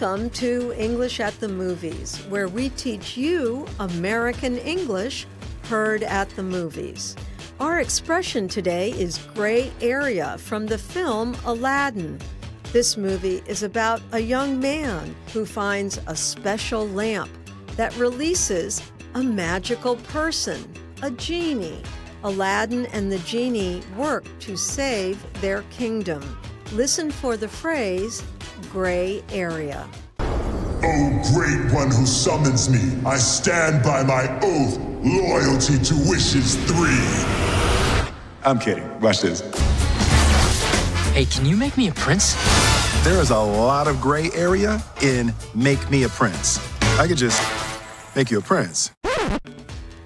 Welcome to English at the Movies, where we teach you American English heard at the movies. Our expression today is gray area from the film Aladdin. This movie is about a young man who finds a special lamp that releases a magical person, a genie. Aladdin and the genie work to save their kingdom. Listen for the phrase gray area. O great one who summons me, I stand by my oath, loyalty to wishes three. I'm kidding. Watch this. Hey, can you make me a prince? There is a lot of gray area in Make Me a Prince. I could just make you a prince.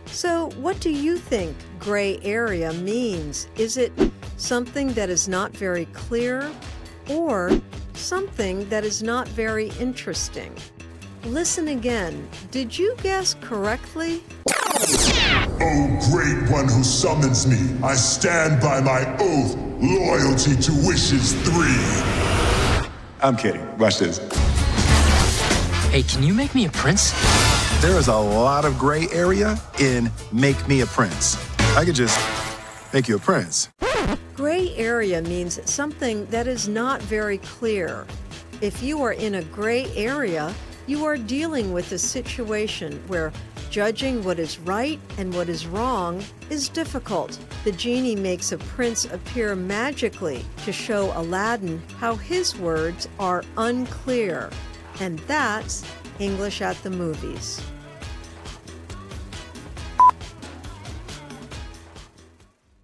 So, what do you think gray area means? Is it something that is not very clear or something that is not very interesting? Listen again. Did you guess correctly? Oh, great one who summons me, I stand by my oath, loyalty to wishes three. I'm kidding. Watch this. Hey, can you make me a prince? There is a lot of gray area in Make Me a Prince. I could just make you a prince. Gray area means something that is not very clear. If you are in a gray area, you are dealing with a situation where judging what is right and what is wrong is difficult. The genie makes a prince appear magically to show Aladdin how his words are unclear. And that's English at the movies.